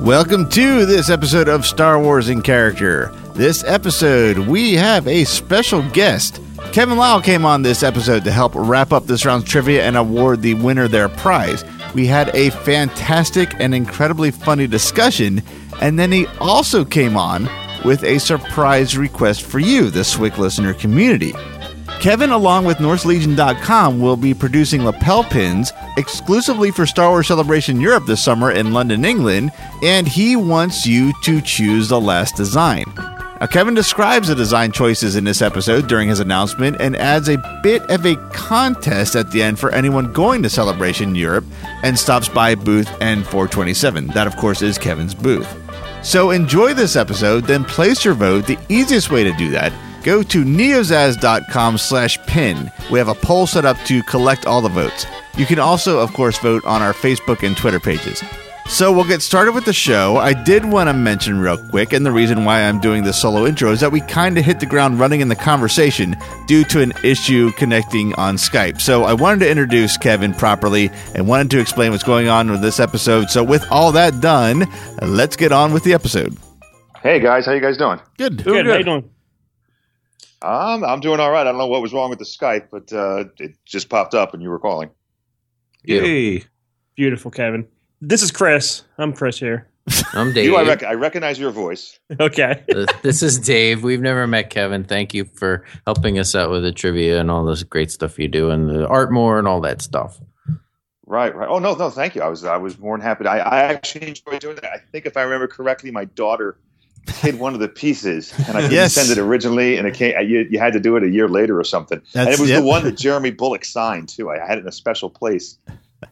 Welcome to this episode of Star Wars in Character. This episode, we have a special guest. Kevin Liell came on this episode to help wrap up this round's trivia and award the winner their prize. We had a fantastic and incredibly funny discussion, and then he also came on with a surprise request for you, the SWIC listener community. Kevin, along with NorseLegion.com, will be producing lapel pins exclusively for Star Wars Celebration Europe this summer in London, England, and he wants you to choose the last design. Now, Kevin describes the design choices in this episode during his announcement and adds a bit of a contest at the end for anyone going to Celebration Europe and stops by booth N427. That, of course, is Kevin's booth. So enjoy this episode, then place your vote. The easiest way to do that go to neozaz.com slash pin. We have a poll set up to collect all the votes. You can also, of course, vote on our Facebook and Twitter pages. So we'll get started with the show. I did want to mention real quick, and the reason why I'm doing this solo intro is that we kind of hit the ground running in the conversation due to an issue connecting on Skype. So I wanted to introduce Kevin properly and wanted to explain what's going on with this episode. So with all that done, let's get on with the episode. Hey guys, how you guys doing? Good. Good. How you doing? Um, I'm doing all right. I don't know what was wrong with the Skype, but uh, it just popped up and you were calling. Yay. Beautiful, Kevin. This is Chris. I'm Chris here. I'm Dave. You, I, rec- I recognize your voice. Okay. Uh, this is Dave. We've never met Kevin. Thank you for helping us out with the trivia and all this great stuff you do and the art more and all that stuff. Right, right. Oh no, no, thank you. I was I was more than happy. I, I actually enjoyed doing that. I think if I remember correctly, my daughter hid one of the pieces, and I didn't Yes. send it originally, and it came. You, you had to do it a year later or something. and it was yep. the one that Jeremy Bulloch signed too. I had it in a special place,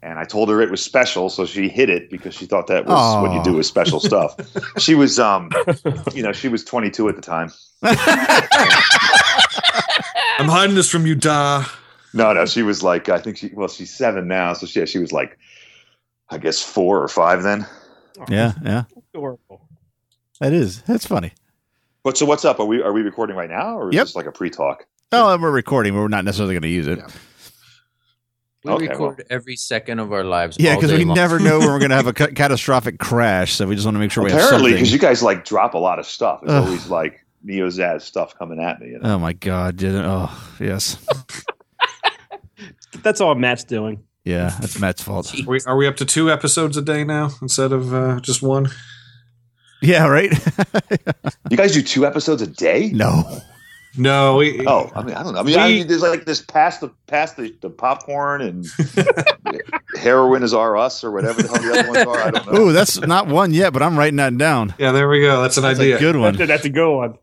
and I told her it was special, so she hid it because she thought that was what you do with special stuff. she was, um, you know, she was 22 at the time. I'm hiding this from you, Da. No, no, she was like I think she well she's seven now, so she she was like I guess four or five then. Yeah, yeah. Adorable. That is. That's funny. But so what's up? Are we are we recording right now, or is Yep. this like a pre-talk? Oh, we're recording. but We're not necessarily going to use it. Yeah. We Okay, record every second of our lives. Yeah, because we long. never know when we're going to have a ca- catastrophic crash. So we just want to make sure we have Apparently, something. because you guys like drop a lot of stuff. It's Ugh. always like Neo Zaz stuff coming at me. You know? Oh my God! Yeah, Oh yes, That's all Matt's doing. yeah. That's Matt's fault. Are we, are we up to two episodes a day now instead of uh, just one? Yeah, right. You guys do two episodes a day? no. No. We, Oh, I mean, I don't know. I mean, I mean there's like this past the past the, the popcorn and heroin is our us or whatever the hell the other ones are. I don't know. Ooh, that's not one yet, but I'm writing that down. Yeah, there we go. That's an That's idea. a good one. That's, that's a good one.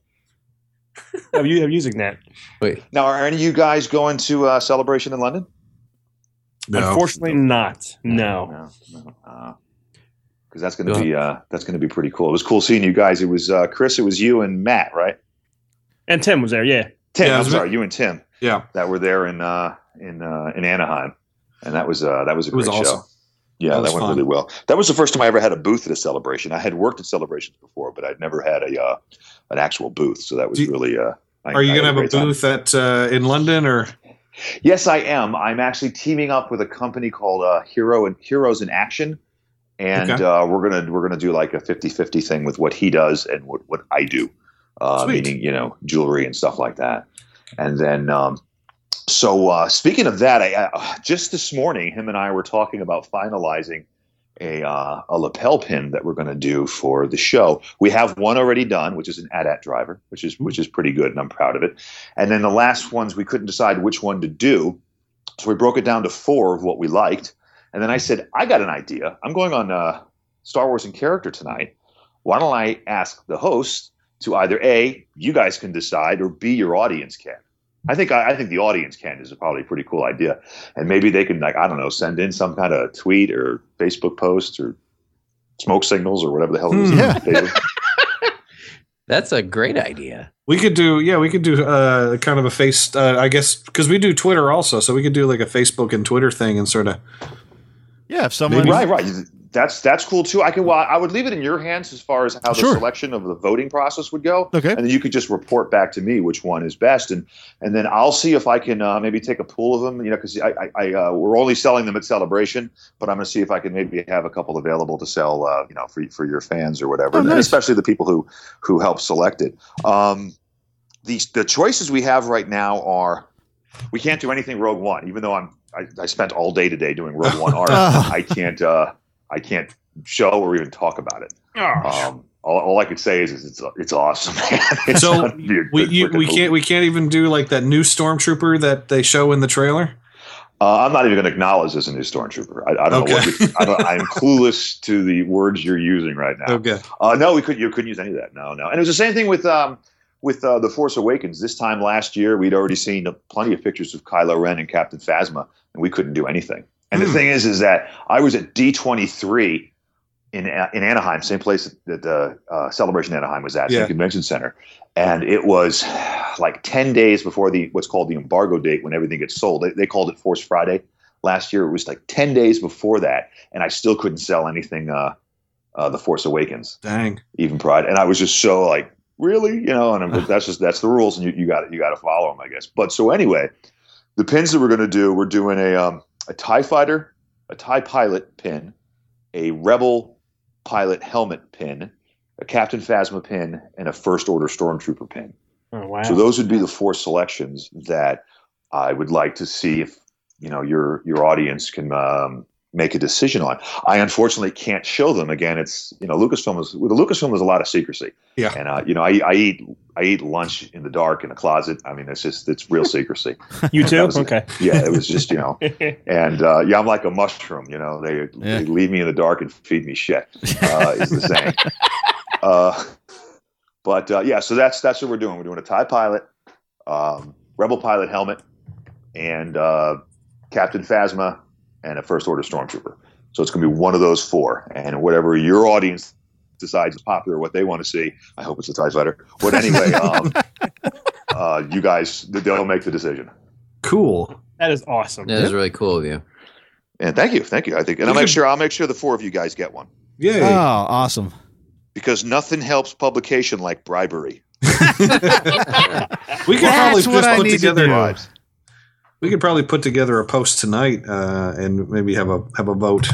I'm, u- I'm using that. Wait, Now, are any of you guys going to uh, celebration in London? No. Unfortunately, not. No. no, no. Because that's going to be uh, that's going to be pretty cool. It was cool seeing you guys. It was uh, Chris. It was you and Matt, right? And Tim was there. Yeah. Tim. Yeah, I'm sorry, me. you and Tim Yeah. that were there in uh, in uh, in Anaheim, and that was uh, that was a It was great awesome. show. Yeah, That that, went fun. really well. That was the first time I ever had a booth at a celebration. I had worked at celebrations before, but I'd never had a uh, an actual booth. So that was you- really. Uh, I- Are you going to have a great time. booth at uh, in London or? Yes, I am. I'm actually teaming up with a company called uh, Hero and Heroes in Action, and Okay. uh, we're gonna we're gonna do like a 50-50 thing with what he does and what what I do, uh, meaning you know jewelry and stuff like that. And then, um, so uh, speaking of that, I, uh, just this morning, him and I were talking about finalizing a uh, a lapel pin that we're going to do for the show. We have one already done, which is an AT-AT driver, which is which is pretty good, and I'm proud of it. And then the last ones we couldn't decide which one to do, so we broke it down to four of what we liked. And then I said, I got an idea. I'm going on uh, Star Wars in character tonight. Why don't I ask the host to either a you guys can decide or b your audience can. I think I, I think the audience can is probably a pretty cool idea, and maybe they can like I don't know send in some kind of tweet or Facebook post or smoke signals or whatever the hell it is. Hmm. Yeah. That's a great idea. We could do, yeah, we could do uh, kind of a face, uh, I guess, because we do Twitter also, so we could do like a Facebook and Twitter thing and sort of. Yeah, if someone right, right. That's that's cool too. I can. Well, I would leave it in your hands as far as how the Sure. selection of the voting process would go. Okay. and then you could just report back to me which one is best, and and then I'll see if I can uh, maybe take a pool of them. You know, because I, I, I uh, we're only selling them at Celebration, but I'm going to see if I can maybe have a couple available to sell. Uh, you know, for for your fans or whatever, Oh, and especially the people who who help select it. Um, the the choices we have right now are we can't do anything Rogue One, even though I'm I, I spent all day today doing Rogue One art. Oh. I can't uh, I can't show or even talk about it. Um, all, all I could say is, is it's it's awesome. It's So, gonna be a We you, we can't we can't even do like that new stormtrooper that they show in the trailer. Uh, I'm not even going to acknowledge this a new stormtrooper. I, I don't know Okay. what you, I don't, I'm clueless to the words you're using right now. Okay. Uh, no, we could you couldn't use any of that. No, no. And it was the same thing with um, with uh, the Force Awakens. This time last year, we'd already seen plenty of pictures of Kylo Ren and Captain Phasma, and we couldn't do anything. And the Hmm. thing is, is that I was at D23 in in Anaheim, same place that the uh, Celebration Anaheim was at, Yeah. the convention center, and it was like ten days before the what's called the embargo date when everything gets sold. They, they called it Force Friday last year. It was like ten days before that, and I still couldn't sell anything. Uh, uh, the Force Awakens Dang. even pride and i was just so like really? You know and I'm, that's just that's the rules and you, you got you got to follow them i guess. But so anyway the pins that we're going to do we're doing a um a tie fighter a tie pilot pin a rebel pilot helmet pin a captain phasma pin and a first order stormtrooper pin. Oh, wow. so those would be the four selections that I would like to see if you know your your audience can um, make a decision on. I unfortunately can't show them. Again, it's you know Lucasfilm is with the Lucasfilm there's a lot of secrecy. Yeah. and uh, you know I, I eat I eat lunch in the dark in a closet. I mean, it's just it's real secrecy. you too? was- Okay. yeah, it was just you know, and uh, yeah, I'm like a mushroom. You know, they, Yeah. they leave me in the dark and feed me shit. Uh, is the saying. uh, but uh, yeah, so that's that's what we're doing. We're doing a tie pilot, um, rebel pilot helmet, and uh, Captain Phasma, and a first order stormtrooper. So it's going to be one of those four, and whatever your audience decides is popular, what they want to see. I hope it's a tie fighter. But anyway, um, uh, you guys, they'll make the decision. Cool. that is awesome. That is really cool of you. And thank you, thank you. I think, and I'll make sure I'll make sure the four of you guys get one Yeah. Oh, awesome. because nothing helps publication like bribery. we could probably That's what just I put need to together. do. Bribes. We could probably put together a post tonight uh, and maybe have a have a vote.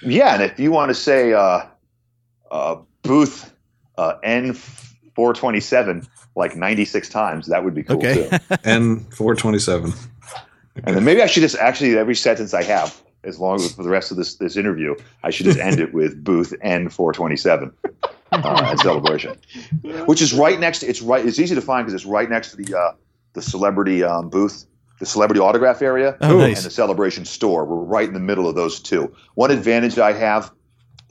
Yeah, and if you want to say uh, uh, booth uh, N four twenty seven like ninety six times, that would be cool Okay. too. N four twenty seven. And then maybe I should just actually every sentence I have, as long as for the rest of this this interview, I should just end it with booth N four twenty seven uh, at celebration, which is right next. To, it's right. It's easy to find because it's right next to the uh, the celebrity um, booth, the celebrity autograph area, Oh, nice. and the celebration store. We're right in the middle of those two. One advantage I have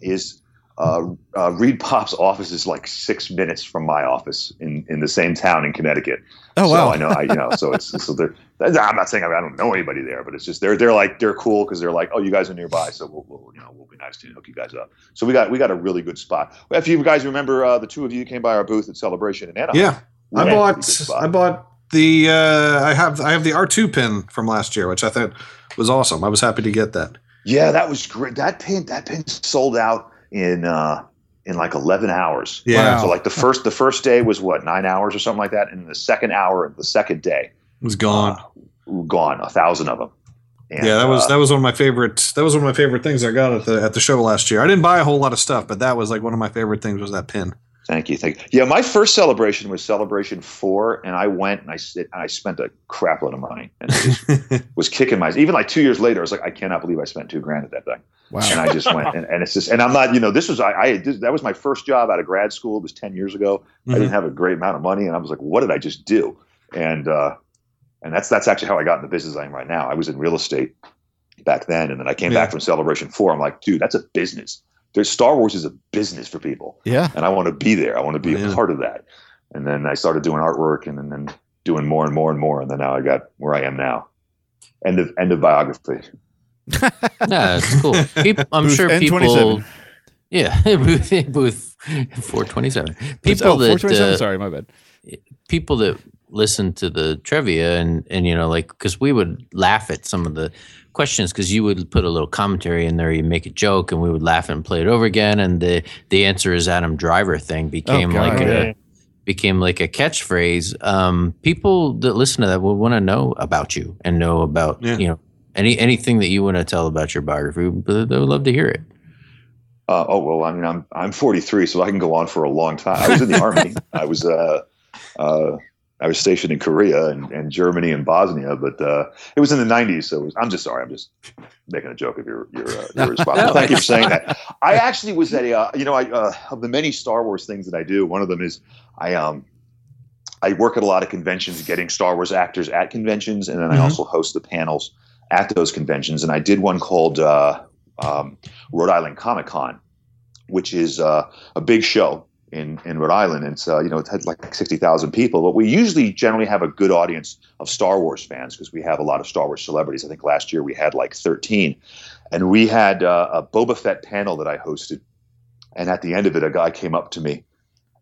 is. Uh, uh, ReedPop's office is like six minutes from my office in, in the same town in Connecticut. Oh, So wow. I know, I, you know, so it's so they're. I'm not saying I, I don't know anybody there, but it's just they're they're like they're cool because they're like, oh, you guys are nearby, so we'll, we'll you know we'll be nice to hook you guys up. So we got we got a really good spot. If you guys remember, uh, the two of you came by our booth at Celebration in Anaheim. Yeah, I had a bought pretty good spot. I bought the uh, I have I have the R two pin from last year, which I thought was awesome. I was happy to get that. Yeah, that was great. That pin that pin sold out in uh, in like 11 hours. Yeah, Wow. So like the first the first day was what nine hours or something like that, and the second hour of the second day it was gone. uh, gone a thousand of them. And, yeah, that was uh, that was one of my favorite. That was one of my favorite things I got at the at the show last year. I didn't buy a whole lot of stuff, but that was like one of my favorite things was that pin. Thank you, thank you. Yeah, my first celebration was Celebration Four, and I went and I sit and I spent a crap load of money, and just was kicking my. Even like two years later, I was like, I cannot believe I spent two grand at that thing, Wow. and I just went, and, and it's just, and I'm not, you know, this was I, I this, that was my first job out of grad school. It was ten years ago. I didn't have a great amount of money, and I was like, what did I just do? And uh, and that's that's actually how I got in the business I am right now. I was in real estate back then, and then I came Yeah. back from Celebration Four. I'm like, dude, that's a business. There's Star Wars is a business for people Yeah. and I want to be there. I want to be Yeah. a part of that. And then I started doing artwork, and then, then doing more and more and more, and then now I got where I am now. End of end of biography. Yeah, it's cool. Peop I'm Booth sure N27. people Yeah, booth, booth 427. People oh, that 427? uh, Sorry, my bad. people that listen to the trivia and and you know like because we would laugh at some of the questions because you would put a little commentary in there you make a joke and we would laugh and play it over again and the the answer is adam driver thing became Oh, God, like yeah. a became like a catchphrase um people that listen to that would want to know about you and know about Yeah. you know any anything that you want to tell about your biography but they would love to hear it Uh, oh well, I mean, I'm I'm 43, so I can go on for a long time. I was in the army. I was uh, uh, I was stationed in Korea and, and Germany and Bosnia, but uh, it was in the 90s. So it was, I'm just sorry. I'm just making a joke of your your, uh, your response. No. Thank you for saying that. I actually was at a uh, you know I uh, of the many Star Wars things that I do. One of them is I um I work at a lot of conventions, getting Star Wars actors at conventions, and then I Mhm. also host the panels at those conventions. And I did one called uh, um, Rhode Island Comic Con, which is uh, a big show in, in Rhode Island. And it's uh, you know it had like sixty thousand people, but we usually generally have a good audience of Star Wars fans because we have a lot of Star Wars celebrities. I think last year we had like thirteen, and we had uh, a Boba Fett panel that I hosted. And at the end of it, a guy came up to me,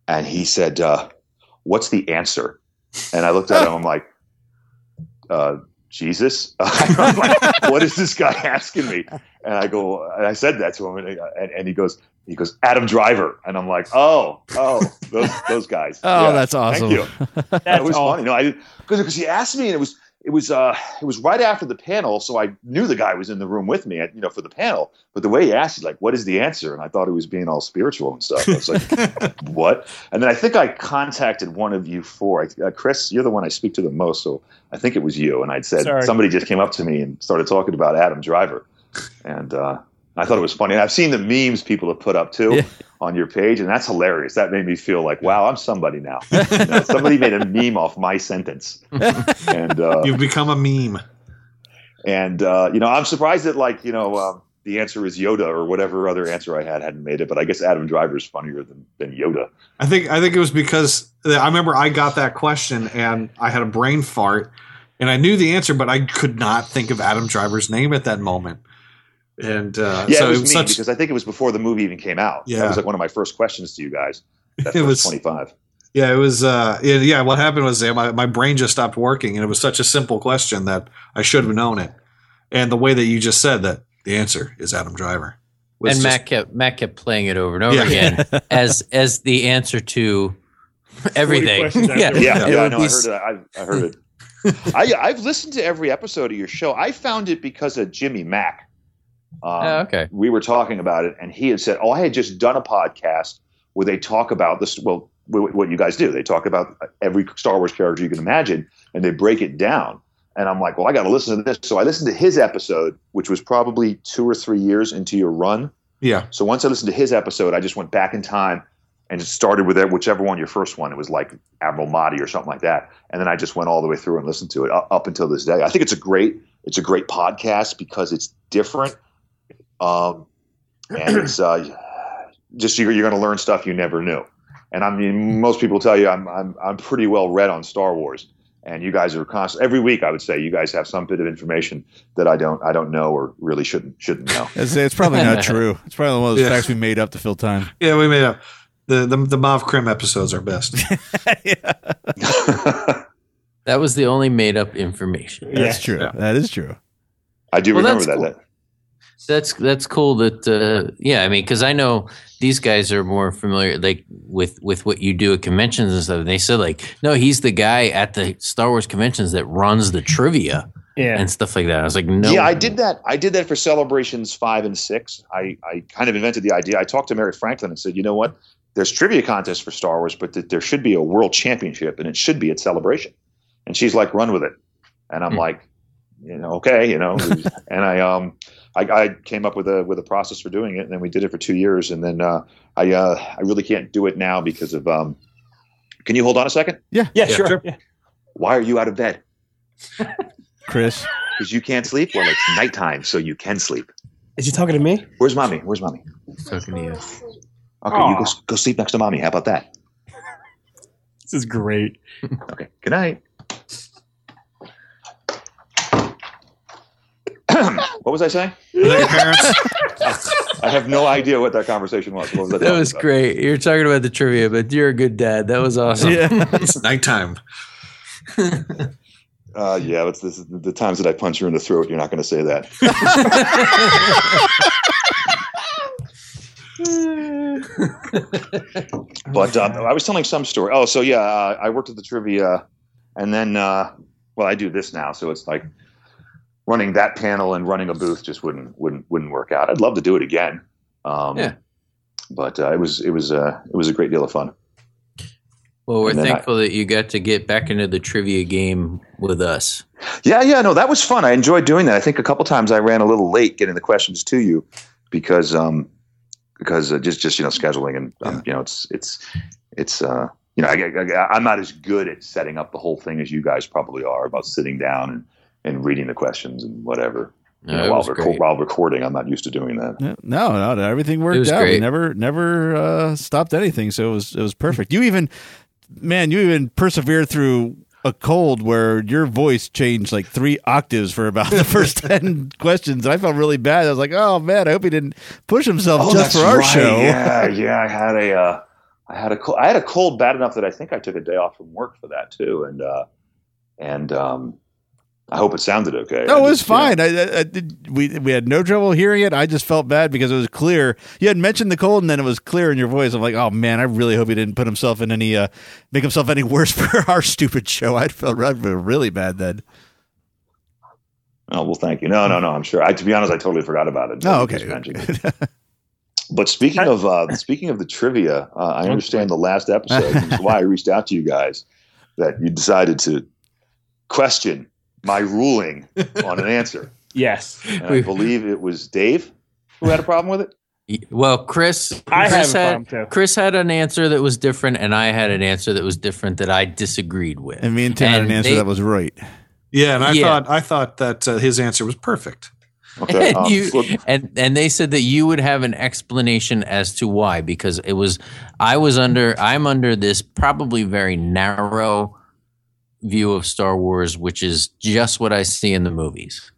and he said, uh, "What's the answer?" And I looked at him. I'm like, uh, "Jesus." Like, what is this guy asking me? And I go, and I said that to him, and, and, and he goes, he goes, Adam Driver, and I'm like, oh, oh, those those guys. Oh, Yeah, that's awesome. Thank you. That's That was awesome. funny. No, I because because he asked me, and it was it was uh it was right after the panel, so I knew the guy was in the room with me, you know, for the panel. But the way he asked, he's like, "What is the answer?" And I thought he was being all spiritual and stuff. I was like, "What?" And then I think I contacted one of you for uh, Chris. You're the one I speak to the most, so I think it was you. And I'd said Sorry. somebody just came up to me and started talking about Adam Driver, and uh, I thought it was funny. And I've seen the memes people have put up too Yeah. on your page, and that's hilarious. That made me feel like, wow, I'm somebody now. You know, somebody made a meme off my sentence, and uh, You've become a meme. and uh, you know, I'm surprised that like you know um, the answer is Yoda or whatever other answer I had hadn't made it. But I guess Adam Driver is funnier than, than Yoda. I think I think it was because I remember I got that question and I had a brain fart and I knew the answer, but I could not think of Adam Driver's name at that moment. And uh, Yeah, so it was me such because I think it was before the movie even came out. Yeah. that was like one of my first questions to you guys. That It was- 25. yeah, it was uh, it- yeah. What happened was my my brain just stopped working, and it was such a simple question that I should have known it. And the way that you just said that the answer is Adam Driver. was and just- Matt kept Matt kept playing it over and over Yeah. again as as the answer to everything. questions yeah. Yeah, yeah, I know. be I s- heard it. I, I heard it. I, I've listened to every episode of your show. I found it because of Jimmy Mac. Um, Oh, okay. We were talking about it, and he had said, "Oh, I had just done a podcast where they talk about this. Well, wh- what you guys do? They talk about every Star Wars character you can imagine, and they break it down." And I'm like, "Well, I got to listen to this." So I listened to his episode, which was probably two or three years into your run. yeah, So once I listened to his episode, I just went back in time and just started with it, whichever one your first one. It was like Admiral Motti or something like that, and then I just went all the way through and listened to it up, up until this day. I think it's a great it's a great podcast because it's different, um, and it's uh, just you're, you're going to learn stuff you never knew. And I mean, most people tell you I'm I'm I'm pretty well read on Star Wars, and you guys are constant every week. I would say you guys have some bit of information that I don't I don't know or really shouldn't shouldn't know. It's, it's probably not true. It's probably one of those Yeah. facts we made up to fill time. yeah. We made up the the the Mav Krim episodes are best. That was the only made up information. That's true. Yeah. That is true. I do Well, remember that's that. Cool. That's that's cool. That uh, yeah, I mean, because I know these guys are more familiar, like with with what you do at conventions and stuff. And they said like, no, he's the guy at the Star Wars conventions that runs the trivia Yeah. and stuff like that. I was like, no, Yeah, I did that. I did that for celebrations five and six. I, I kind of invented the idea. I talked to Mary Franklin and said, you know what? There's trivia contests for Star Wars, but that there should be a world championship, and it should be at Celebration. And she's like, run with it. And I'm Hmm. like, you know, okay, you know. and I um I, I came up with a with a process for doing it, and then we did it for two years, and then uh, I uh, I really can't do it now because of um. Can you hold on a second? yeah, sure. sure. Yeah. Why are you out of bed? Chris, Because you can't sleep. Well, it's nighttime, so you can sleep. Is he talking to me? Where's mommy? Where's mommy? talking to you. Okay, you go, go sleep next to mommy. How about that? This is great. Okay. Good night. What was I saying? Your parents? I have no idea what that conversation was. What was I That was about? great. You're talking about the trivia, but you're a good dad. That was awesome. Yeah. it's nighttime. Uh, yeah, it's this is the times that I punch you in the throat. You're not going to say that. but um, I was telling some story. Oh, so yeah, uh, I worked at the trivia, and then uh, well, I do this now, so it's like running that panel and running a booth just wouldn't wouldn't wouldn't work out. I'd love to do it again. Um, Yeah. But uh, it was it was uh, it was a great deal of fun. Well, we're then I- thankful that you got to get back into the trivia game with us. Yeah, yeah, no, that was fun. I enjoyed doing that. I think a couple times I ran a little late getting the questions to you because um because uh, just just you know scheduling and um, you know it's it's it's uh you know I, I, I'm not as good at setting up the whole thing as you guys probably are about sitting down and and reading the questions and whatever. You know, while, was reco- while recording, I'm not used to doing that. Yeah, No, no, everything worked was out. We never, never uh, stopped anything, so it was it was perfect. You even, man, you even persevered through a cold where your voice changed like three octaves for about the first ten questions. And I felt really bad. I was like, oh man, I hope he didn't push himself Oh, just for our right. show. Yeah, yeah. I had a, uh, I had a, cold, I had a cold bad enough that I think I took a day off from work for that too, and uh, and um, I hope it sounded okay. No, it was just, you know- fine. I, I, I did, we we had no trouble hearing it. I just felt bad because it was clear. You had mentioned the cold, and then it was clear in your voice. I'm like, oh man, I really hope he didn't put himself in any, uh, make himself any worse for our stupid show. I felt really bad then. Oh well, thank you. No, no, no. I'm sure. I, to be honest, I totally forgot about it. Oh, okay. just mentioned it. But speaking of uh, speaking of the trivia, uh, I understand the last episode. This is why I reached out to you guys that you decided to question my ruling on an answer, Yes. and I believe it was Dave who had a problem with it. Well, Chris, I have Chris a had, problem, too. Chris had an answer that was different, and I had an answer that was different that I disagreed with. and me and Tim had an answer they- that was right. Yeah, and I Yeah. thought I thought that uh, his answer was perfect. Okay, and, um, you, and and they said that you would have an explanation as to why because it was I was under I'm under this probably very narrow view of Star Wars, which is just what I see in the movies.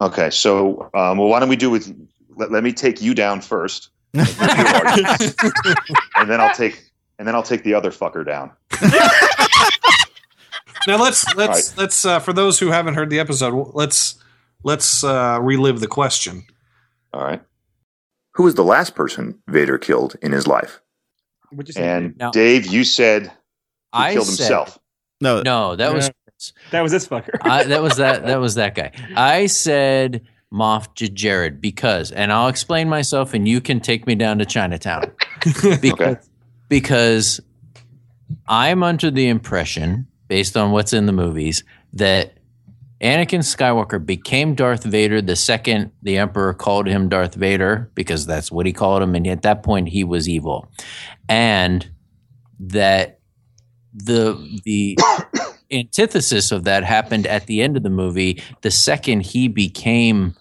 okay, so um, well, why don't we do with? Let, let me take you down first, and then I'll take and then I'll take the other fucker down. Now let's let's right. let's uh, for those who haven't heard the episode, let's let's uh, relive the question. All right. Who was the last person Vader killed in his life? You say? And Now- Dave, you said he I killed said- himself. No, No, that was that was this fucker. I, that was that that was that guy. I said Moff Jerjerrod because, and I'll explain myself, and you can take me down to Chinatown because Okay. because I'm under the impression, based on what's in the movies, that Anakin Skywalker became Darth Vader the second the Emperor called him Darth Vader because that's what he called him, and at that point he was evil, and that the the antithesis of that happened at the end of the movie. The second he became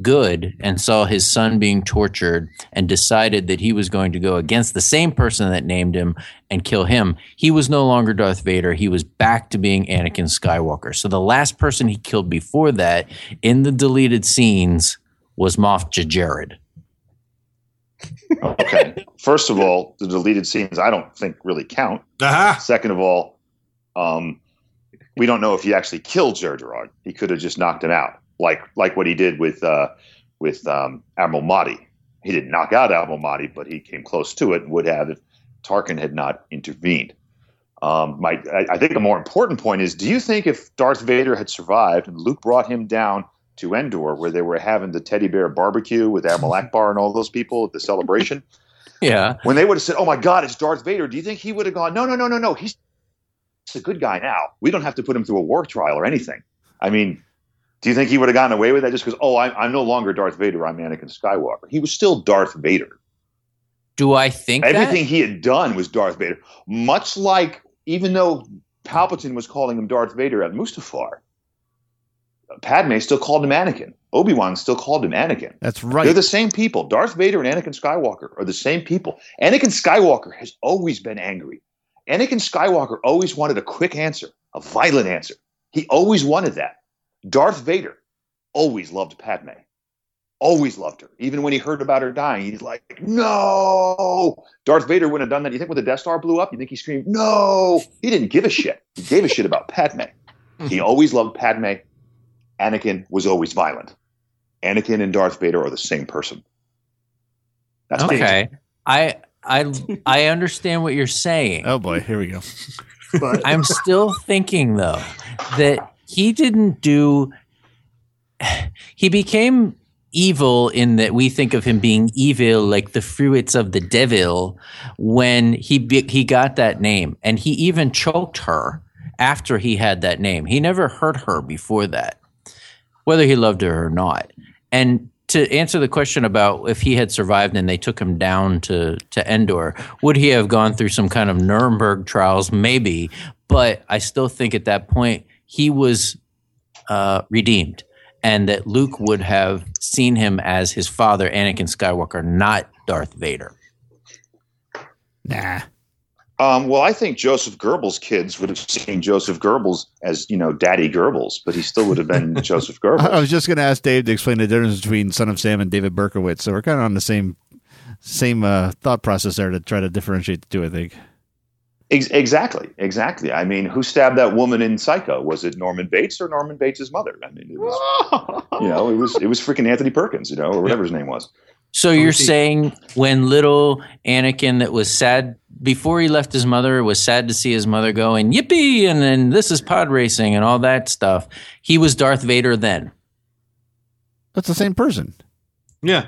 good and saw his son being tortured and decided that he was going to go against the same person that named him and kill him, he was no longer Darth Vader. He was back to being Anakin Skywalker. So the last person he killed before that in the deleted scenes was Moff Jerjerrod. Okay. First of all, the deleted scenes I don't think really count. Aha! Second of all, um, we don't know if he actually killed Jerjerrod. He could have just knocked him out, like like what he did with uh, with um, Admiral Motti. He didn't knock out Admiral Motti, but he came close to it and would have if Tarkin had not intervened. Um, my, I, I think a more important point is: Do you think if Darth Vader had survived and Luke brought him down to Endor, where they were having the teddy bear barbecue with Admiral Akbar and all those people at the celebration, Yeah. when they would have said, "Oh my God, it's Darth Vader," do you think he would have gone, "No, no, no, no, no, he's a good guy now. We don't have to put him through a war trial or anything." I mean, do you think he would have gotten away with that just because, "Oh, I'm, I'm no longer Darth Vader. I'm Anakin Skywalker." He was still Darth Vader. Do I think Everything that? he had done was Darth Vader. Much like, even though Palpatine was calling him Darth Vader at Mustafar, Padme still called him Anakin. Obi Wan still called him Anakin. that's right. They're the same people. Darth Vader and Anakin Skywalker are the same people. Anakin Skywalker has always been angry. Anakin Skywalker always wanted a quick answer, a violent answer. He always wanted that. Darth Vader always loved Padme. Always loved her. Even when he heard about her dying, he's like, no. Darth Vader wouldn't have done that. You think when the Death Star blew up, you think he screamed, no. He didn't give a shit. He gave a shit about Padme. He always loved Padme. Anakin was always violent. Anakin and Darth Vader are the same person. That's my Okay. I I I understand what you're saying. Oh boy, here we go. But I'm still thinking though that he didn't do he became evil in that we think of him being evil like the fruits of the devil when he be, he got that name and he even choked her after he had that name. He never hurt her before that. Whether he loved her or not. And to answer the question about if he had survived and they took him down to, to Endor, would he have gone through some kind of Nuremberg trials? Maybe. But I still think at that point he was uh, redeemed and that Luke would have seen him as his father, Anakin Skywalker, not Darth Vader. Nah. Um, well, I think Joseph Goebbels' kids would have seen Joseph Goebbels as, you know, Daddy Goebbels, but he still would have been Joseph Goebbels. I was just going to ask Dave to explain the difference between Son of Sam and David Berkowitz. So we're kind of on the same same uh, thought process there to try to differentiate the two. I think. Ex- exactly, exactly. I mean, who stabbed that woman in Psycho? Was it Norman Bates or Norman Bates' mother? I mean, it was, you know, it was it was freaking Anthony Perkins, you know, or whatever his name was. So you're saying when little Anakin that was sad before he left his mother was sad to see his mother go and yippee and then this is pod racing and all that stuff. He was Darth Vader then. That's the same person. Yeah.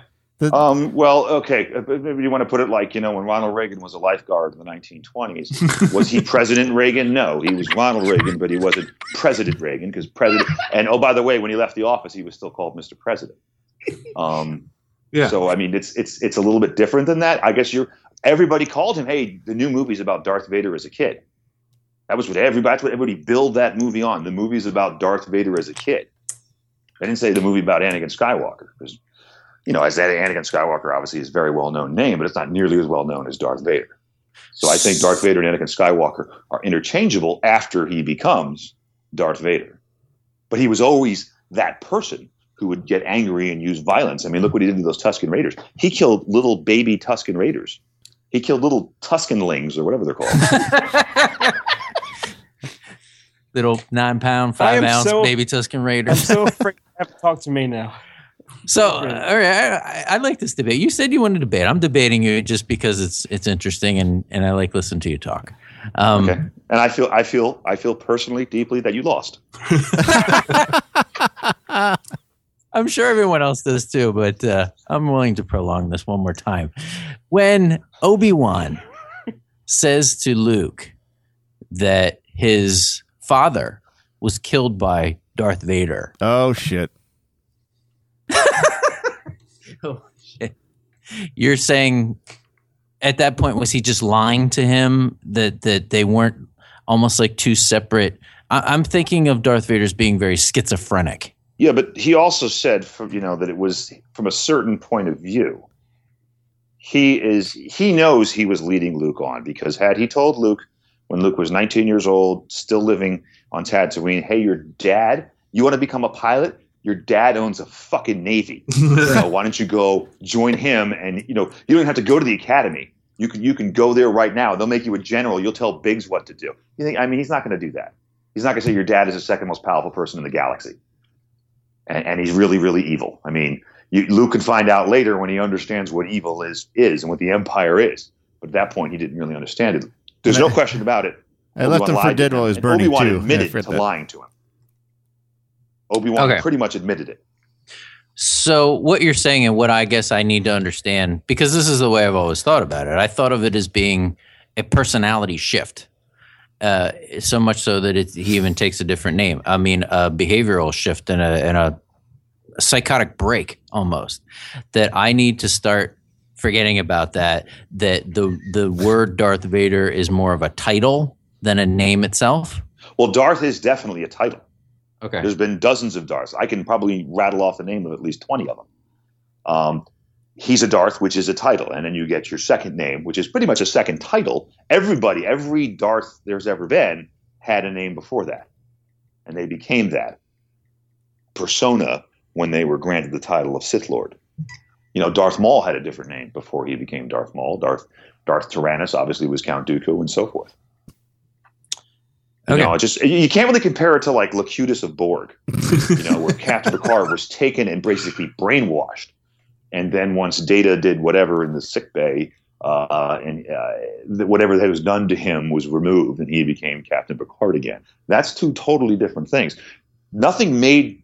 Um, well, okay, uh, maybe you want to put it like you know when Ronald Reagan was a lifeguard in the 1920s. was he President Reagan? No, he was Ronald Reagan, but he wasn't President Reagan because President. And oh, by the way, when he left the office, he was still called Mr. President. Um, Yeah. So I mean, it's it's it's a little bit different than that. I guess you're. Everybody called him. Hey, the new movie's about Darth Vader as a kid. That was what everybody. That's what everybody billed that movie on. The movie's about Darth Vader as a kid. They didn't say the movie about Anakin Skywalker because, you know, as that Anakin Skywalker obviously is a very well known name, but it's not nearly as well known as Darth Vader. So I think Darth Vader and Anakin Skywalker are interchangeable after he becomes Darth Vader. But he was always that person who would get angry and use violence. I mean, look what he did to those Tusken Raiders. He killed little baby Tusken Raiders. He killed little Tuskenlings or whatever they're called. Little nine pound, five am ounce so- baby Tusken I'm so afraid you have to talk to me now. So, all right, I, I like this debate. You said you wanted to debate. I'm debating you just because it's it's interesting and, and I like listening to you talk. Um, Okay. And I feel I feel I feel personally deeply that you lost. I'm sure everyone else does too, but uh, I'm willing to prolong this one more time. When Obi Wan says to Luke that his father was killed by Darth Vader, Oh shit. oh, shit. you're saying at that point was he just lying to him that that they weren't almost like two separate? I, I'm thinking of Darth Vader's being very schizophrenic. Yeah, but he also said, from, you know, that it was from a certain point of view. He is he knows he was leading Luke on because had he told Luke when Luke was 19 years old, still living on Tatooine, hey, your dad, you want to become a pilot? Your dad owns a fucking navy. You know, why don't you go join him? And you know, you don't have to go to the academy. You can you can go there right now. They'll make you a general. You'll tell Biggs what to do. You think? I mean, he's not going to do that. He's not going to say your dad is the second most powerful person in the galaxy and, and he's really, really evil. I mean, you, Luke can find out later when he understands what evil is is and what the Empire is. But at that point, he didn't really understand it. There's And no I- question about it. I left Obi-Wan him for lied to dead while he was and burning Obi-Wan too. admitted I forget to that. lying to him. Obi Wan Okay. pretty much admitted it. So what you're saying and what I guess I need to understand because this is the way I've always thought about it. I thought of it as being a personality shift. Uh, so much so that it, he even takes a different name. I mean, a behavioral shift and a, and a psychotic break almost. That I need to start forgetting about that. That the the word Darth Vader is more of a title than a name itself. Well, Darth is definitely a title. Okay. There's been dozens of Darths. I can probably rattle off the name of at least 20 of them. Um, he's a Darth, which is a title. And then you get your second name, which is pretty much a second title. Everybody, every Darth there's ever been had a name before that. And they became that persona when they were granted the title of Sith Lord. You know, Darth Maul had a different name before he became Darth Maul. Darth Darth Tyrannus obviously was Count Dooku, and so forth. You know, just you can't really compare it to like Locutus of Borg, you know, where Captain Picard was taken and basically brainwashed, and then once Data did whatever in the sick bay, uh, and uh, whatever that was done to him was removed, and he became Captain Picard again. That's two totally different things. Nothing made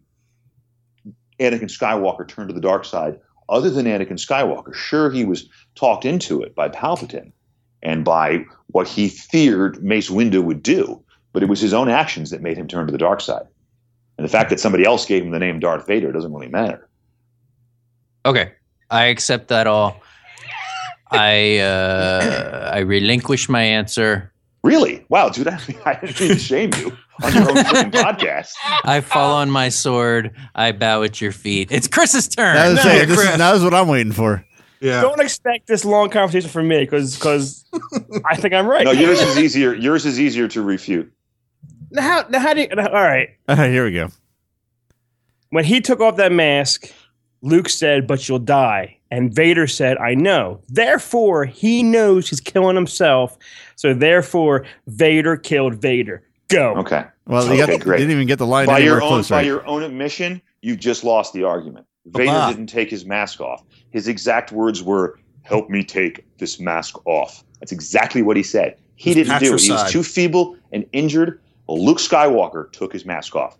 Anakin Skywalker turn to the dark side other than Anakin Skywalker. Sure, he was talked into it by Palpatine and by what he feared Mace Windu would do, but it was his own actions that made him turn to the dark side. And the fact that somebody else gave him the name Darth Vader doesn't really matter. Okay, I accept that all. I uh, I relinquish my answer. Really? Wow, dude, I, I didn't mean to shame you on your own freaking podcast. I fall on my sword. I bow at your feet. It's Chris's turn. That was, No, it. this, is, that was what I'm waiting for. Yeah. Don't expect this long conversation from me because I think I'm right. No, yours is easier. Yours is easier to refute. Now, how, now how do you, now- all right. All right, here we go. When he took off that mask, Luke said, "But you'll die," and Vader said, "I know." Therefore, he knows he's killing himself. So therefore, Vader killed Vader. Go. Okay. Well, you, Okay, got, great. didn't even get the line by anywhere your own close, by your own admission, you've just lost the argument. Vader Papa. didn't take his mask off. His exact words were, "Help me take this mask off." That's exactly what he said. He didn't do it. He was too feeble and injured. Well, Luke Skywalker took his mask off.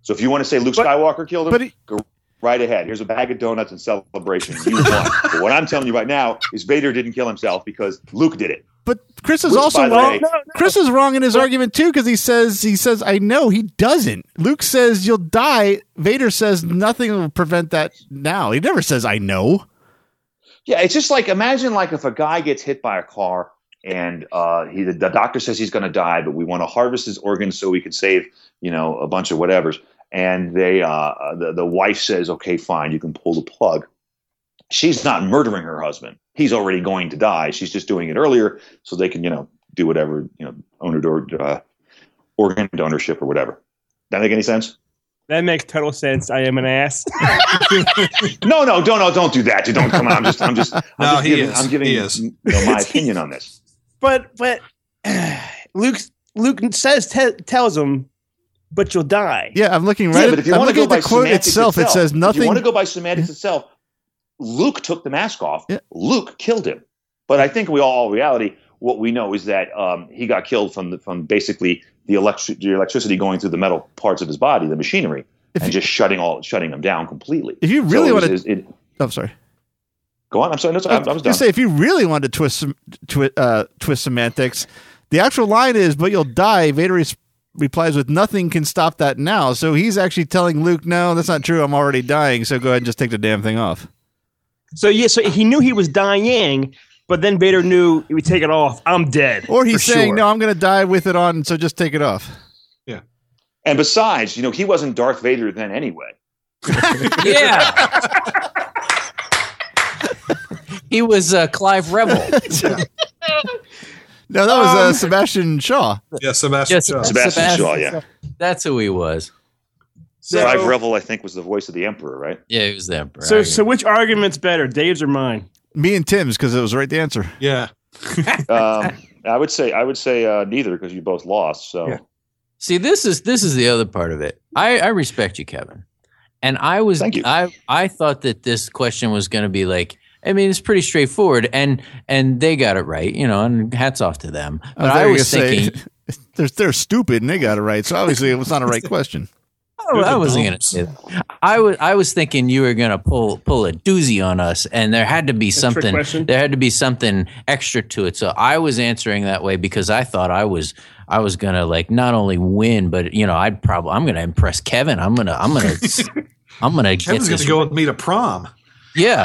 So if you want to say Luke But- Skywalker killed him, but he- go right ahead. Here's a bag of donuts and celebration. You won. but what I'm telling you right now is Vader didn't kill himself because Luke did it. But Chris is Which, also wrong. No, no. Chris is wrong in his argument too because he says he says I know he doesn't. Luke says you'll die. Vader says nothing will prevent that now. He never says I know. Yeah, it's just like imagine like if a guy gets hit by a car and uh, he the, the doctor says he's going to die, but we want to harvest his organs so we can save you know a bunch of whatevers. And they uh, the the wife says, okay, fine, you can pull the plug. She's not murdering her husband. He's already going to die. She's just doing it earlier so they can you know do whatever you know owner door uh, organ donorship or whatever. That make any sense? That makes total sense. I am an ass. No, no, don't, no, don't do that. You don't come on. I'm just, I'm just, I'm No, just he giving, is. I'm giving He is. you know, my opinion on this. but but Luke Luke says te- tells him, "But you'll die." Yeah, I'm looking Yeah, right. but if you at, I'm want to looking go at by the quote semantics itself. It says if you nothing. want to go by semantics itself, Luke took the mask off. Yeah. Luke killed him. But I think we all, reality, what we know is that um, he got killed from the, from basically the, electric, the electricity going through the metal parts of his body, the machinery, If and you- just shutting all shutting him down completely. If you really was want to, it- oh, sorry. go on. I'm sorry. No, sorry, I, I was done. Just say if you really wanted to twist some, twi- uh, twist semantics, the actual line is "But you'll die." Vader res- replies with, "Nothing can stop that now." So he's actually telling Luke, "No, that's not true. I'm already dying. So go ahead and just take the damn thing off." So yeah, so he knew he was dying, but then Vader knew he would take it off. I'm dead. Or he's saying, sure. "No, I'm going to die with it on. So just take it off." Yeah. And besides, you know, he wasn't Darth Vader then anyway. Yeah. he was uh, Clive Revill. No, that was Um, uh, Sebastian Shaw. Yeah, Sebastian. Yes, Shaw. Sebastian Shaw, yeah. That's who he was. So, Clive Revill, I think, was the voice of the Emperor, right? Yeah, he was the emperor. so, so which argument's better, Dave's or mine? Me and Tim's because it was the right the answer. Yeah. Um, I would say I would say uh, neither because you both lost. So Yeah. See, this is this is the other part of it. I, I respect you, Kevin, and I was Thank you. I I thought that this question was going to be like. I mean, it's pretty straightforward, and and they got it right, you know. And hats off to them. But I was, thinking, they're they're stupid and they got it right. So obviously it was not a right question. I, I wasn't going to say that. I was I was thinking you were going to pull pull a doozy on us, and there had to be trick something. There had to be something extra to it. So I was answering that way because I thought I was I was going to like not only win, but you know I'd probably I'm going to impress Kevin. I'm gonna I'm gonna I'm gonna Kevin's gonna go with me to prom. Yeah,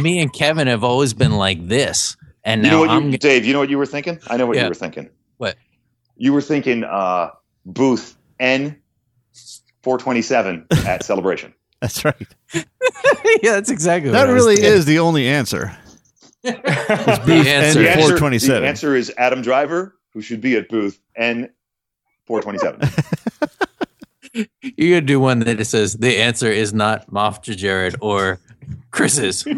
me and Kevin have always been like this, and you now know what, I'm you, Dave? You know what you were thinking? I know what Yeah. you were thinking. What? You were thinking uh, booth N four twenty seven at Celebration. That's right. yeah, that's exactly That what I was really is the only answer. the booth answer. N 427. the answer is Adam Driver, who should be at booth N four twenty seven. You gotta do one that it says the answer is not Moff Jerjerrod or Chris's. I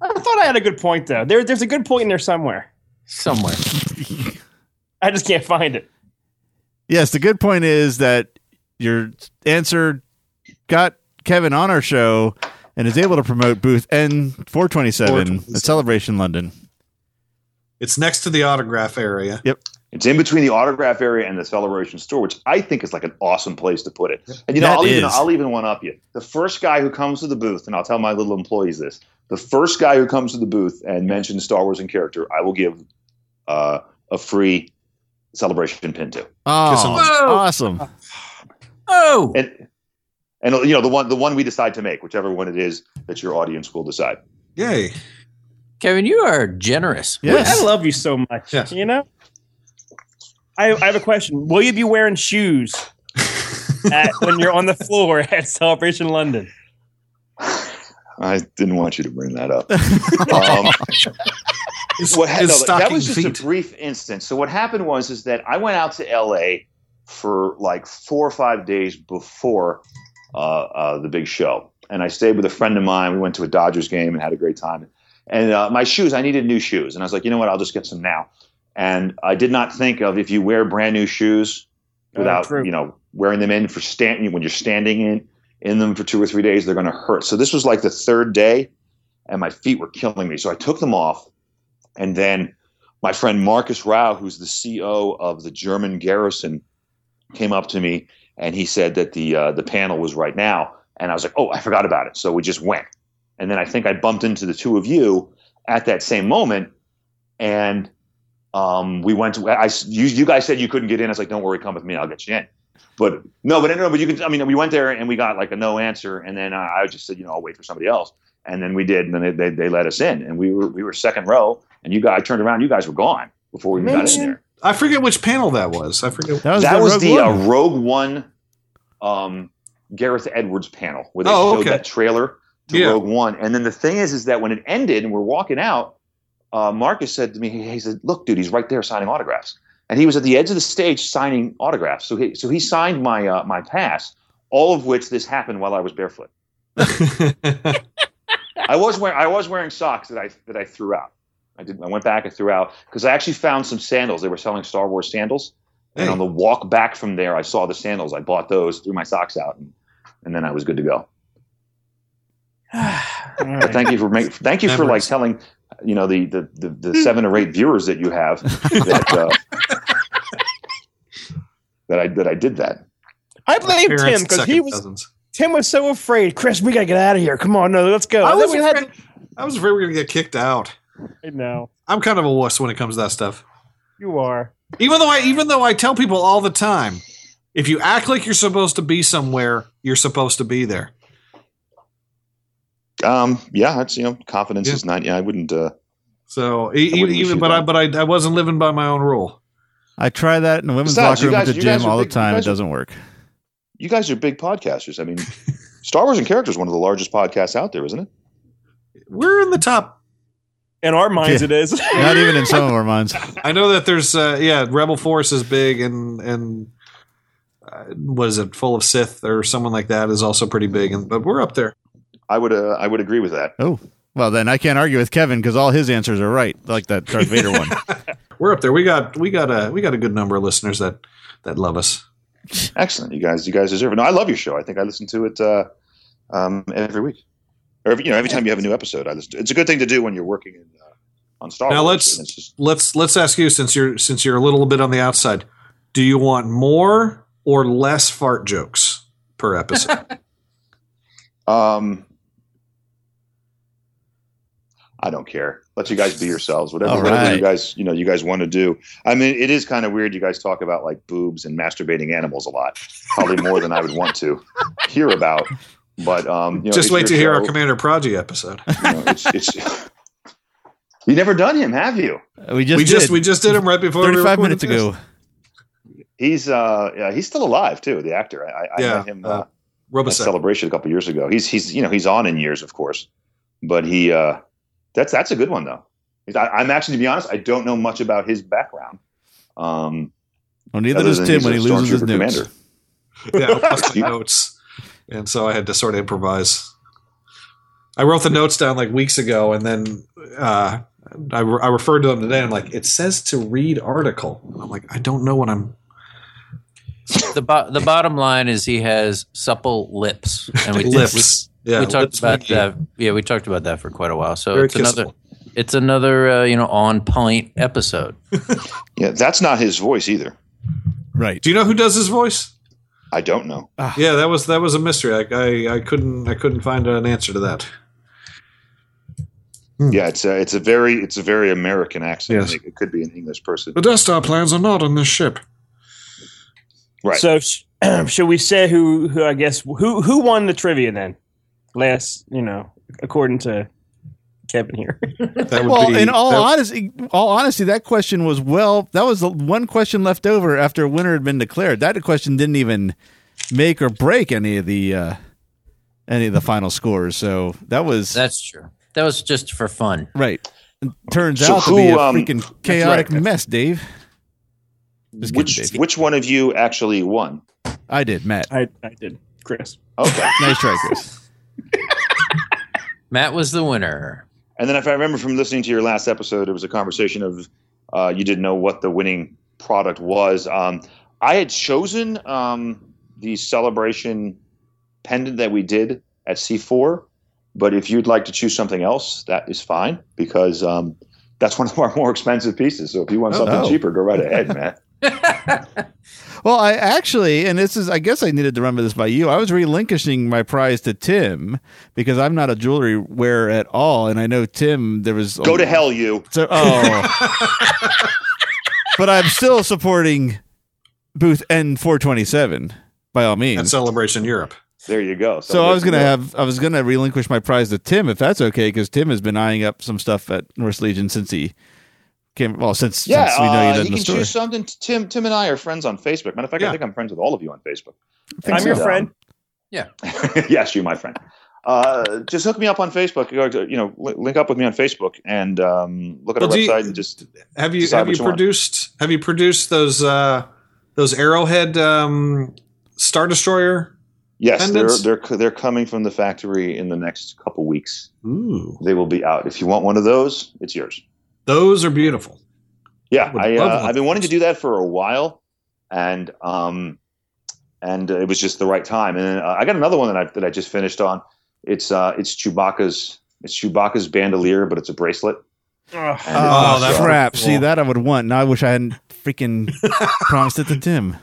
thought I had a good point though. There, there's a good point in there somewhere. Somewhere. I just can't find it. Yes, the good point is that your answer got Kevin on our show and is able to promote booth N427 427. at Celebration London. It's next to the autograph area. Yep. It's in between the autograph area and the celebration store, which I think is like an awesome place to put it. And you know, That I'll even. I'll even one up you. The first guy who comes to the booth, and I'll tell my little employees this: the first guy who comes to the booth and mentions Star Wars in character, I will give uh, a free celebration pin too. Oh, Whoa. awesome. Oh, And and you know the one the one we decide to make, whichever one it is that your audience will decide. Yay. Kevin, you are generous. Yes. I love you so much. Yes. You know. I, I have a question. Will you be wearing shoes at, when you're on the floor at Celebration London? I didn't want you to bring that up. Um, His, what his no, that was just feet. a brief instance. So what happened was is that I went out to L.A. for like four or five days before uh, uh, the big show, and I stayed with a friend of mine. We went to a Dodgers game and had a great time. And uh, my shoes, I needed new shoes, and I was like, you know what, I'll just get some now. And I did not think of if you wear brand new shoes Oh, without you know wearing them in for stand when you're standing in in them for two or three days, they're going to hurt. So this was like the third day, and my feet were killing me. So I took them off, and then my friend Marcus Rao, who's the CO of the German garrison, came up to me and he said that the uh, the panel was right now, and I was like, oh, I forgot about it. So we just went, and then I think I bumped into the two of you at that same moment, and um, we went to. I you, you guys said you couldn't get in. I was like, don't worry, come with me, I'll get you in. But no, but no, but you can. I mean, we went there and we got like a no answer, and then uh, I just said, you know, I'll wait for somebody else, and then we did, and then they, they, they let us in, and we were we were second row, and you guys I turned around, you guys were gone before we even got in there. I forget which panel that was. I forget. That was that the was Rogue the uh, One. Rogue One, um, Gareth Edwards panel where they Oh, showed okay. that trailer to Yeah. Rogue One, and then the thing is, is that when it ended and we're walking out, uh, Marcus said to me, he said, "Look, dude, he's right there signing autographs." And he was at the edge of the stage signing autographs. So he, so he signed my uh, my pass, all of which this happened while I was barefoot. I was wearing I was wearing socks that I that I threw out. I did. I went back and threw out because I actually found some sandals. They were selling Star Wars sandals, and on the walk back from there, I saw the sandals. I bought those, threw my socks out, and, and then I was good to go. But thank you for make, thank you for like telling you know the the, the, the seven or eight viewers that you have that uh, that I that I did that. I blame Parents Tim because he was cousins. Tim was so afraid. Chris, we gotta get out of here. Come on, no, let's go. I was we had afraid, I was afraid we were gonna get kicked out. To- know. I'm kind of a wuss when it comes to that stuff. you are. Even though I even though I tell people all the time, if you act like you're supposed to be somewhere, you're supposed to be there. Um, yeah, that's you know confidence Yeah. is not. Yeah, I wouldn't. Uh, So e- wouldn't even, wish you but I but I, I wasn't living by my own rule. I try that in the women's Besides, locker room you at the gym all the big- you time. It doesn't work. you guys are big podcasters. I mean, Star Wars and Characters is one of the largest podcasts out there, isn't it? We're in the top. In our minds, Yeah. it is. Not even in some of our minds. I know that there's uh, yeah, Rebel Force is big and and uh, what is it, Full of Sith or someone like that is also pretty big, and but we're up there. I would. Uh, I would agree with that. Oh, well, then I can't argue with Kevin because all his answers are right, like that Darth Vader one. We're up there. We got we got a we got a good number of listeners that that love us. Excellent. You guys. You guys deserve it. No, I love your show. I think I listen to it uh, um, every week. Or every, you know, every time you have a new episode, I listen. To, it's a good thing to do when you're working in, uh, on Star Now Wars. let's- just- Let's let's ask you since you're since you're a little bit on the outside. Do you want more or less fart jokes per episode? Um, I don't care. Let you guys be yourselves. Whatever, All whatever you guys, you know, you guys want to do. I mean, it is kind of weird. You guys talk about like boobs and masturbating animals a lot. Probably more than I would want to hear about. But um, you know, Just wait to hear our. Commander Praji episode. You know, it's, it's, you never done him, have you? We just we just did. we just did him right before thirty-five recorded minutes this. ago. He's uh, yeah, he's still alive too. The actor. I, I, Yeah, met him uh, uh, at Robocop. celebration a couple years ago. He's he's you know he's on in years, of course, but he uh, that's that's a good one though. I, I'm actually to be honest, I don't know much about his background. Um, Well, neither does Tim when he loses his stormtrooper notes. Yeah, I lost my notes. And so I had to sort of improvise. I wrote the notes down like weeks ago, and then uh, I, re- I referred to them today. And I'm like, it says to read article. And I'm like, I don't know what I'm. the bo- the bottom line is he has supple lips, and we Lips. We, Yeah, we talked lips about Mickey. that. Yeah, we talked about that for quite a while. So Very it's another it's another uh, you know on point episode. Yeah, that's not his voice either. Right. Do you know who does his voice? I don't know. Ah. Yeah, that was that was a mystery. I, I, I couldn't I couldn't find an answer to that. Hmm. Yeah, it's a it's a very it's a very American accent. Yes. It, it could be an English person, The Death Star plans are not on this ship. right? So sh- should we say who who I guess who who won the trivia then? Last, you know, according to Kevin here. That would Well, be, in all that- honesty, all honesty, that question was well. That was the one question left over after a winner had been declared. That question didn't even make or break any of the uh, any of the final scores. So that was That's true. That was just for fun. right. It turns So out to be who, a um, freaking chaotic right. mess, Dave. Just kidding, which Dave. which one of you actually won? I did, Matt. I I did, Chris. Okay, Nice try, Chris. Matt was the winner. And then if I remember from listening to your last episode, it was a conversation of uh, you didn't know what the winning product was. Um, I had chosen um, the celebration pendant that we did at C4, but if you'd like to choose something else, that is fine because um, that's one of our more expensive pieces. So if you want Oh, something no. cheaper, go right ahead, Matt. Well, I actually, and this is, I guess I needed to remember this by you. I was relinquishing my prize to Tim because I'm not a jewelry wearer at all, and I know Tim. There was Go to hell, you. So, oh, but I'm still supporting booth N427 by all at means. Celebration Europe. There you go. So I was gonna have, I was gonna relinquish my prize to Tim if that's okay, because Tim has been eyeing up some stuff at North Legion since he came. Well, since Yeah, since we know uh, you you did in can the store. choose something. Tim, Tim and I are friends on Facebook. Matter of fact, Yeah. I think I'm friends with all of you on Facebook. I'm your so. friend. yes, you're my friend. Uh, just hook me up on Facebook. Go You know, link up with me on Facebook and um, look at Well, our do you- website and just Have you have what you you want. produced have you produced those uh, those Arrowhead um, Star Destroyer? yes, they're they're they're coming from the factory in the next couple weeks. Ooh, They will be out. If you want one of those, it's yours. Those are beautiful. Yeah, Would I uh, I've been wanting to do that for a while, and um, and uh, it was just the right time. And uh, I got another one that I that I just finished on. It's uh, it's Chewbacca's it's Chewbacca's bandolier, but it's a bracelet. Oh, Oh, that's crap! cool. See that I would want. Now I wish I hadn't freaking promised it to Tim.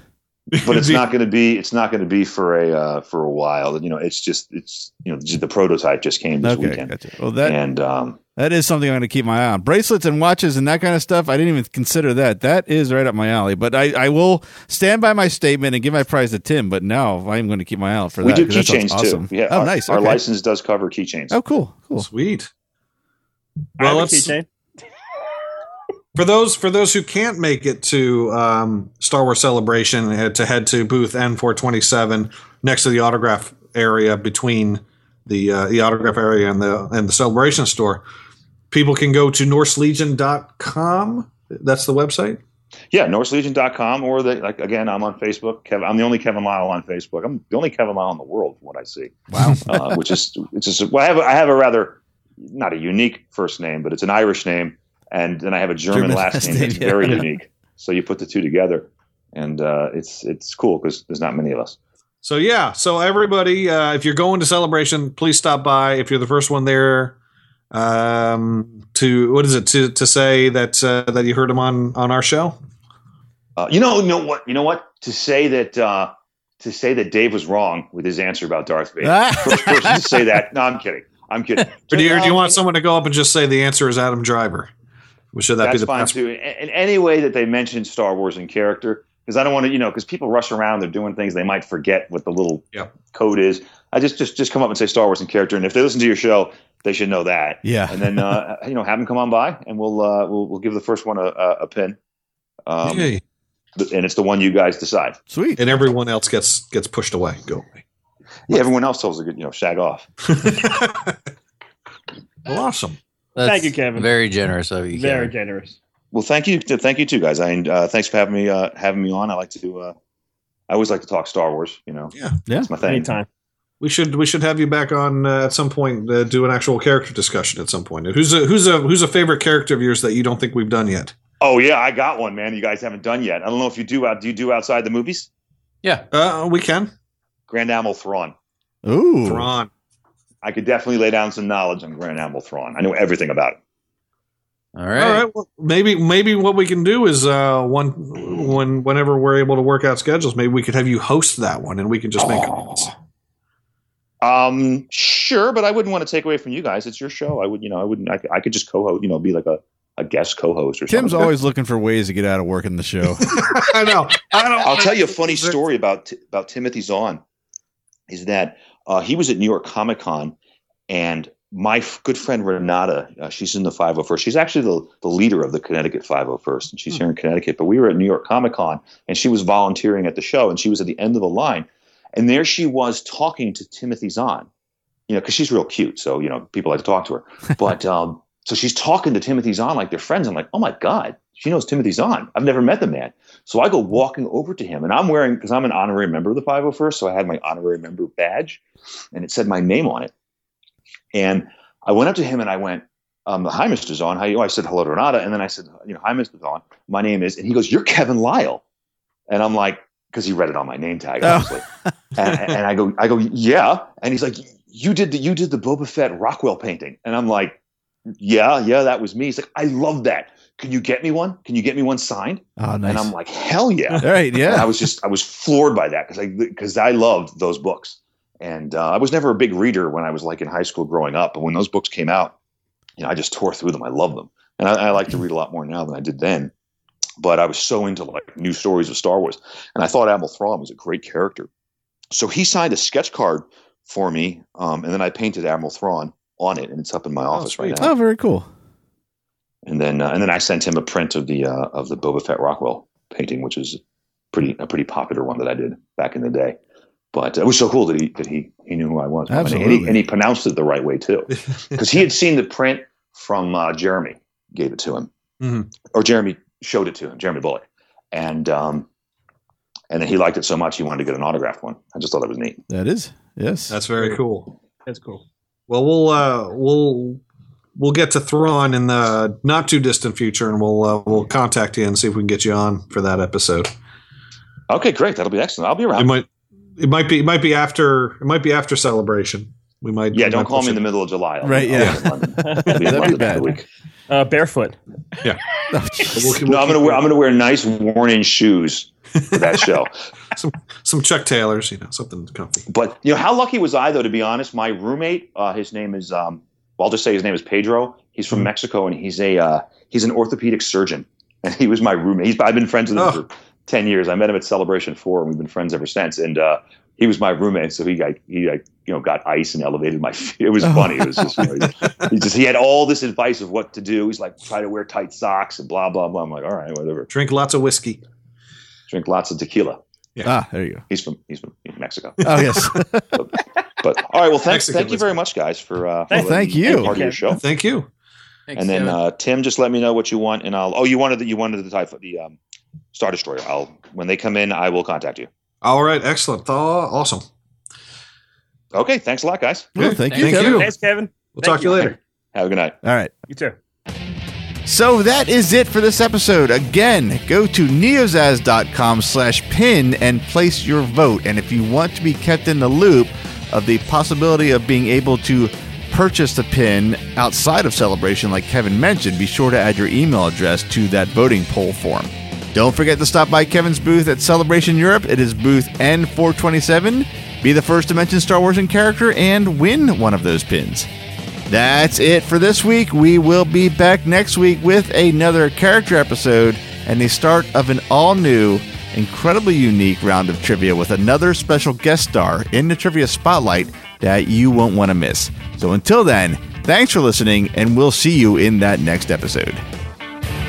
But it's not going to be it's not going to be for a uh, for a while. You know, it's just it's you know the prototype just came this Okay, weekend, gotcha. Well, that and um, That is something I'm going to keep my eye on. Bracelets and watches and that kind of stuff. I didn't even consider that. That is right up my alley. But I, I will stand by my statement and give my prize to Tim. But now I'm going to keep my eye out for we that. do 'cause that sounds keychains awesome. too. Yeah, Oh, our, nice. Our Okay. license does cover keychains. Oh, cool. Cool. Sweet. I Well, have let's keychain. For those for those who can't make it to um, Star Wars Celebration uh, to head to booth N427 next to the autograph area between the uh, the autograph area and the and the Celebration store. People can go to NorseLegion.com. That's the website. Yeah, NorseLegion.com or the like again. I'm on Facebook. Kevin, I'm the only Kevin Liell on Facebook. I'm the only Kevin Liell in the world, from what I see. Wow. uh, which is it's is well, I have a, I have a rather not a unique first name, but it's an Irish name, and then I have a German, German last, last name that's yeah. very Yeah. unique. So you put the two together, and uh, it's it's cool because there's not many of us. So yeah, so everybody, uh, if you're going to celebration, please stop by. If you're the first one there, um, to what is it to to say that uh, that you heard him on on our show? Uh, you know, you know what? You know what? To say that uh, to say that Dave was wrong with his answer about Darth Vader. First person to say that. No, I'm kidding. I'm kidding. Or do you, or do you want someone to go up and just say the answer is Adam Driver? Should that be That's the fine password? too. In, in any way that they mention Star Wars in character, because I don't want to, you know, because people rush around, they're doing things, they might forget what the little Yep. code is. I just just just come up and say Star Wars in character, and if they listen to your show, they should know that. Yeah. And then uh, you know, have them come on by, and we'll uh, we'll we'll give the first one a, a, a pin. Um, Yay. and it's the one you guys decide. Sweet. And everyone else gets gets pushed away. Go away. Yeah, everyone else tells a good, you know, shag off. well, awesome. That's Thank you, Kevin. Very generous of you. Very Kevin. generous. Well, thank you, thank you too, guys. I uh, thanks for having me uh, having me on. I like to, uh, I always like to talk Star Wars. You know, Yeah. Yeah. it's my thing. Anytime. we should we should have you back on uh, at some point. Uh, do an actual character discussion at some point. Who's a who's a who's a favorite character of yours that you don't think we've done yet? Oh yeah, I got one, man. You guys haven't done yet. I don't know if you do. Out, do you do outside the movies? Yeah. Uh, we can. Grand Admiral Thrawn. Ooh. Thrawn. I could definitely lay down some knowledge on Grand Admiral Thrawn. I know everything about it. All right. All right. Well, maybe maybe what we can do is uh, one when whenever we're able to work out schedules, maybe we could have you host that one, and we can just make comments. Um, sure, but I wouldn't want to take away from you guys. It's your show. I would, you know, I wouldn't. I, could- I could just co-host, you know, be like a, a guest co-host or Tim's something. always looking for ways to get out of working the show. I know. I don't. I'll tell you a funny story about about Timothy Zahn. Is that uh, he was at New York Comic Con, and my f- good friend Renata, uh, she's in the 501st. She's actually the, the leader of the Connecticut 501st, and she's here in Connecticut. But we were at New York Comic Con, and she was volunteering at the show, and she was at the end of the line, and there she was talking to Timothy Zahn, you know, because she's real cute, so you know people like to talk to her. But um, so she's talking to Timothy Zahn like they're friends. I'm like, oh my god, she knows Timothy Zahn. I've never met the man. So I go walking over to him, and I'm wearing because I'm an honorary member of the 501st, so I had my honorary member badge, and it said my name on it. And I went up to him and I went, um, "Hi, Mr. Zahn. How you?" I said hello to Renata, and then I said, "You know, hi, Mr. Zahn. My name is," and he goes, "You're Kevin Liell," and I'm like, because he read it on my name tag, Oh. obviously. and, and I go, I go, yeah, and he's like, "You did the you did the Boba Fett Rockwell painting," and I'm like, "Yeah, yeah, that was me." He's like, "I love that. Can you get me one? Can you get me one signed?" Oh, nice. And I'm like, "Hell yeah!" All right, And I was just I was floored by that because I because I loved those books, and uh, I was never a big reader when I was like in high school growing up. But when those books came out, you know, I just tore through them. I love them, and I, I like to read a lot more now than I did then. But I was so into like new stories of Star Wars, and I thought Admiral Thrawn was a great character. So he signed a sketch card for me, um, and then I painted Admiral Thrawn on it, and it's up in my office right now. Oh, very cool. And then uh, and then I sent him a print of the uh, of the Boba Fett Rockwell painting, which is pretty a pretty popular one that I did back in the day. But it was so cool that he that he he knew who I was, And he- And, Absolutely. he, and he pronounced it the right way too, because he had seen the print from uh, Jeremy, gave it to him, Mhm. or Jeremy showed it to him, Jeremy Bulloch, and um, and then he liked it so much he wanted to get an autographed one. I just thought that was neat. That is. Yes. That's very cool. That's cool. Well, we'll uh, we'll we'll get to Thrawn in the not too distant future, and we'll uh, we'll contact you and see if we can get you on for that episode. Okay, great, that'll be excellent. I'll be It around. might it might be it might be after it might be after celebration. We might yeah, we don't might call me in the middle of July. I'll- Right, I'll yeah. be in I'll be in That'd be bad. week. Uh, barefoot. Oh, We'll keep- No, I'm gonna wear I'm gonna wear nice worn in shoes for that show. some some Chuck Taylors, you know, something comfy. But you know, how lucky was I though? To be honest, my roommate, uh, his name is, um, well, I'll just say his name is Pedro. He's from Mhm. Mexico, and he's a uh, he's an orthopedic surgeon, and he was my roommate. He's, I've been friends with him Oh. for ten years. I met him at Celebration Four, and we've been friends ever since. And uh, he was my roommate, so he like he like you know got ice and elevated my feet. It was Oh. funny. It was just you know, he, he just he had all this advice of what to do. He's like try to wear tight socks and blah blah blah. I'm like, all right, whatever. Drink lots of whiskey. Drink lots of tequila. Ah, there you go. He's from he's from Mexico. Oh, yes. But all right, well, thanks, Mexican thank you very much, guys, for uh, for Thank- letting thank me be you. part of your show. Thank you. Thanks, and then uh, Tim, just let me know what you want, and I'll. Oh, you wanted the you wanted the type the um, Star Destroyer. I'll when they come in, I will contact you. All right, excellent. Aw, awesome. Okay, thanks a lot, guys. Well, thank you, Thank Kevin. you. Thanks, Kevin. We'll Thank talk to you later. Have a good night. All right. You too. So that is it for this episode. Again, go to neozaz.com slash pin and place your vote. And if you want to be kept in the loop of the possibility of being able to purchase the pin outside of Celebration, like Kevin mentioned, be sure to add your email address to that voting poll form. Don't forget to stop by Kevin's booth at Celebration Europe. It is booth N427. Be the first to mention Star Wars in character and win one of those pins. That's it for this week. We will be back next week with another character episode and the start of an all new, incredibly unique round of trivia with another special guest star in the trivia spotlight that you won't want to miss. So until then, thanks for listening, and we'll see you in that next episode.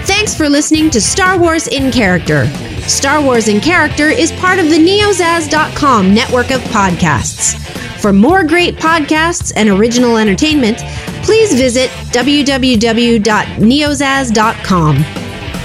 Thanks for listening to Star Wars in Character. Star Wars in Character is part of the neozaz.com network of podcasts. For more great podcasts and original entertainment, please visit www.neozaz.com.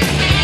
Bye.